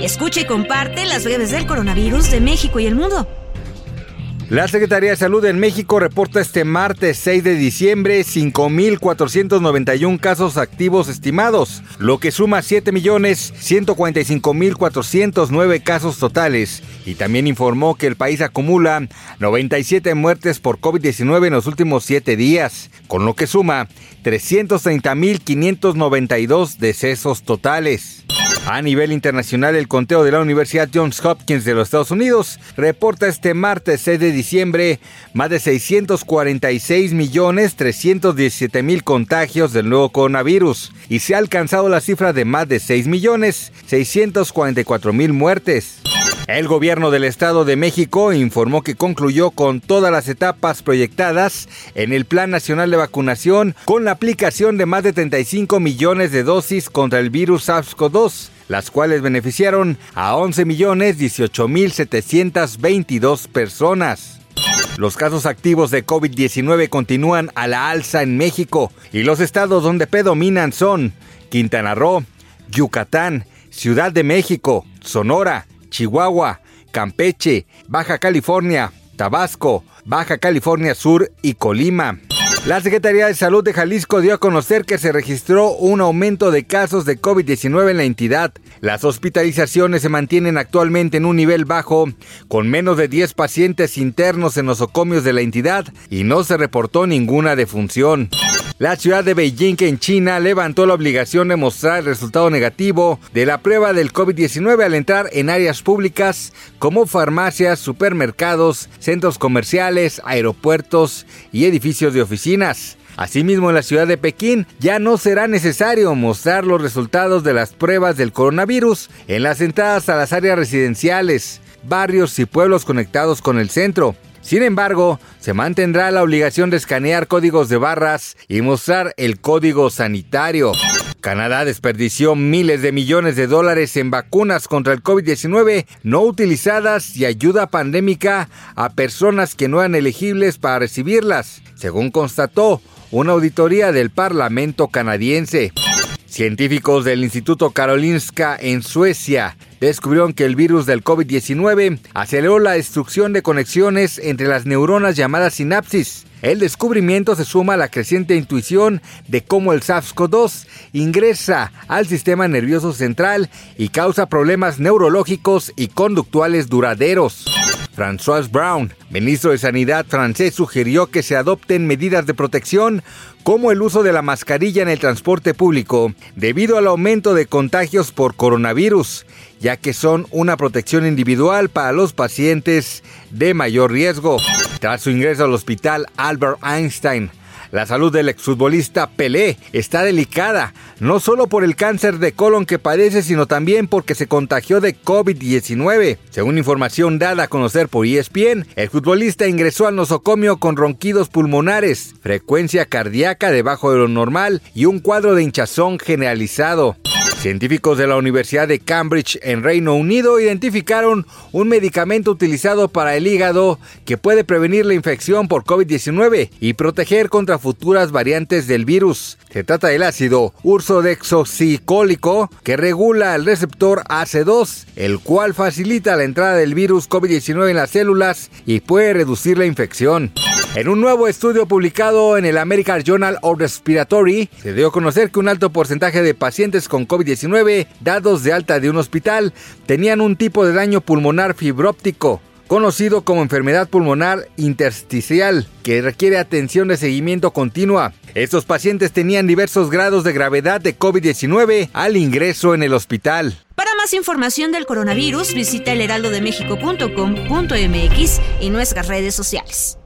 Escucha y comparte las breves del coronavirus de México y el mundo. La Secretaría de Salud en México reporta este martes 6 de diciembre 5.491 casos activos estimados, lo que suma 7.145.409 casos totales. Y también informó que el país acumula 97 muertes por COVID-19 en los últimos 7 días, con lo que suma 330.592 decesos totales. A nivel internacional, el conteo de la Universidad Johns Hopkins de los Estados Unidos reporta este martes 6 de diciembre más de 646 millones 317 mil contagios del nuevo coronavirus y se ha alcanzado la cifra de más de 6 millones 644 mil muertes. El gobierno del Estado de México informó que concluyó con todas las etapas proyectadas en el Plan Nacional de Vacunación con la aplicación de más de 35 millones de dosis contra el virus SARS-CoV-2, las cuales beneficiaron a 11 millones 18 mil 722 personas. Los casos activos de COVID-19 continúan a la alza en México y los estados donde predominan son Quintana Roo, Yucatán, Ciudad de México, Sonora, Chihuahua, Campeche, Baja California, Tabasco, Baja California Sur y Colima. La Secretaría de Salud de Jalisco dio a conocer que se registró un aumento de casos de COVID-19 en la entidad. Las hospitalizaciones se mantienen actualmente en un nivel bajo, con menos de 10 pacientes internos en nosocomios de la entidad y no se reportó ninguna defunción. La ciudad de Beijing, en China, levantó la obligación de mostrar el resultado negativo de la prueba del COVID-19 al entrar en áreas públicas como farmacias, supermercados, centros comerciales, aeropuertos y edificios de oficinas. Asimismo, en la ciudad de Pekín ya no será necesario mostrar los resultados de las pruebas del coronavirus en las entradas a las áreas residenciales, barrios y pueblos conectados con el centro. Sin embargo, se mantendrá la obligación de escanear códigos de barras y mostrar el código sanitario. Canadá desperdició miles de millones de dólares en vacunas contra el COVID-19 no utilizadas y ayuda pandémica a personas que no eran elegibles para recibirlas, según constató una auditoría del Parlamento canadiense. Científicos del Instituto Karolinska en Suecia descubrieron que el virus del COVID-19 aceleró la destrucción de conexiones entre las neuronas llamadas sinapsis. El descubrimiento se suma a la creciente intuición de cómo el SARS-CoV-2 ingresa al sistema nervioso central y causa problemas neurológicos y conductuales duraderos. François Brown, ministro de Sanidad francés, sugirió que se adopten medidas de protección como el uso de la mascarilla en el transporte público debido al aumento de contagios por coronavirus, ya que son una protección individual para los pacientes de mayor riesgo. Tras su ingreso al hospital Albert Einstein, la salud del exfutbolista Pelé está delicada, no solo por el cáncer de colon que padece, sino también porque se contagió de COVID-19. Según información dada a conocer por ESPN, el futbolista ingresó al nosocomio con ronquidos pulmonares, frecuencia cardíaca debajo de lo normal y un cuadro de hinchazón generalizado. Científicos de la Universidad de Cambridge en Reino Unido identificaron un medicamento utilizado para el hígado que puede prevenir la infección por COVID-19 y proteger contra futuras variantes del virus. Se trata del ácido ursodexoxicólico que regula el receptor AC2, el cual facilita la entrada del virus COVID-19 en las células y puede reducir la infección. En un nuevo estudio publicado en el American Journal of Respiratory, se dio a conocer que un alto porcentaje de pacientes con COVID-19 dados de alta de un hospital tenían un tipo de daño pulmonar fibróptico, conocido como enfermedad pulmonar intersticial, que requiere atención de seguimiento continua. Estos pacientes tenían diversos grados de gravedad de COVID-19 al ingreso en el hospital. Para más información del coronavirus, visita elheraldodemexico.com.mx y nuestras redes sociales.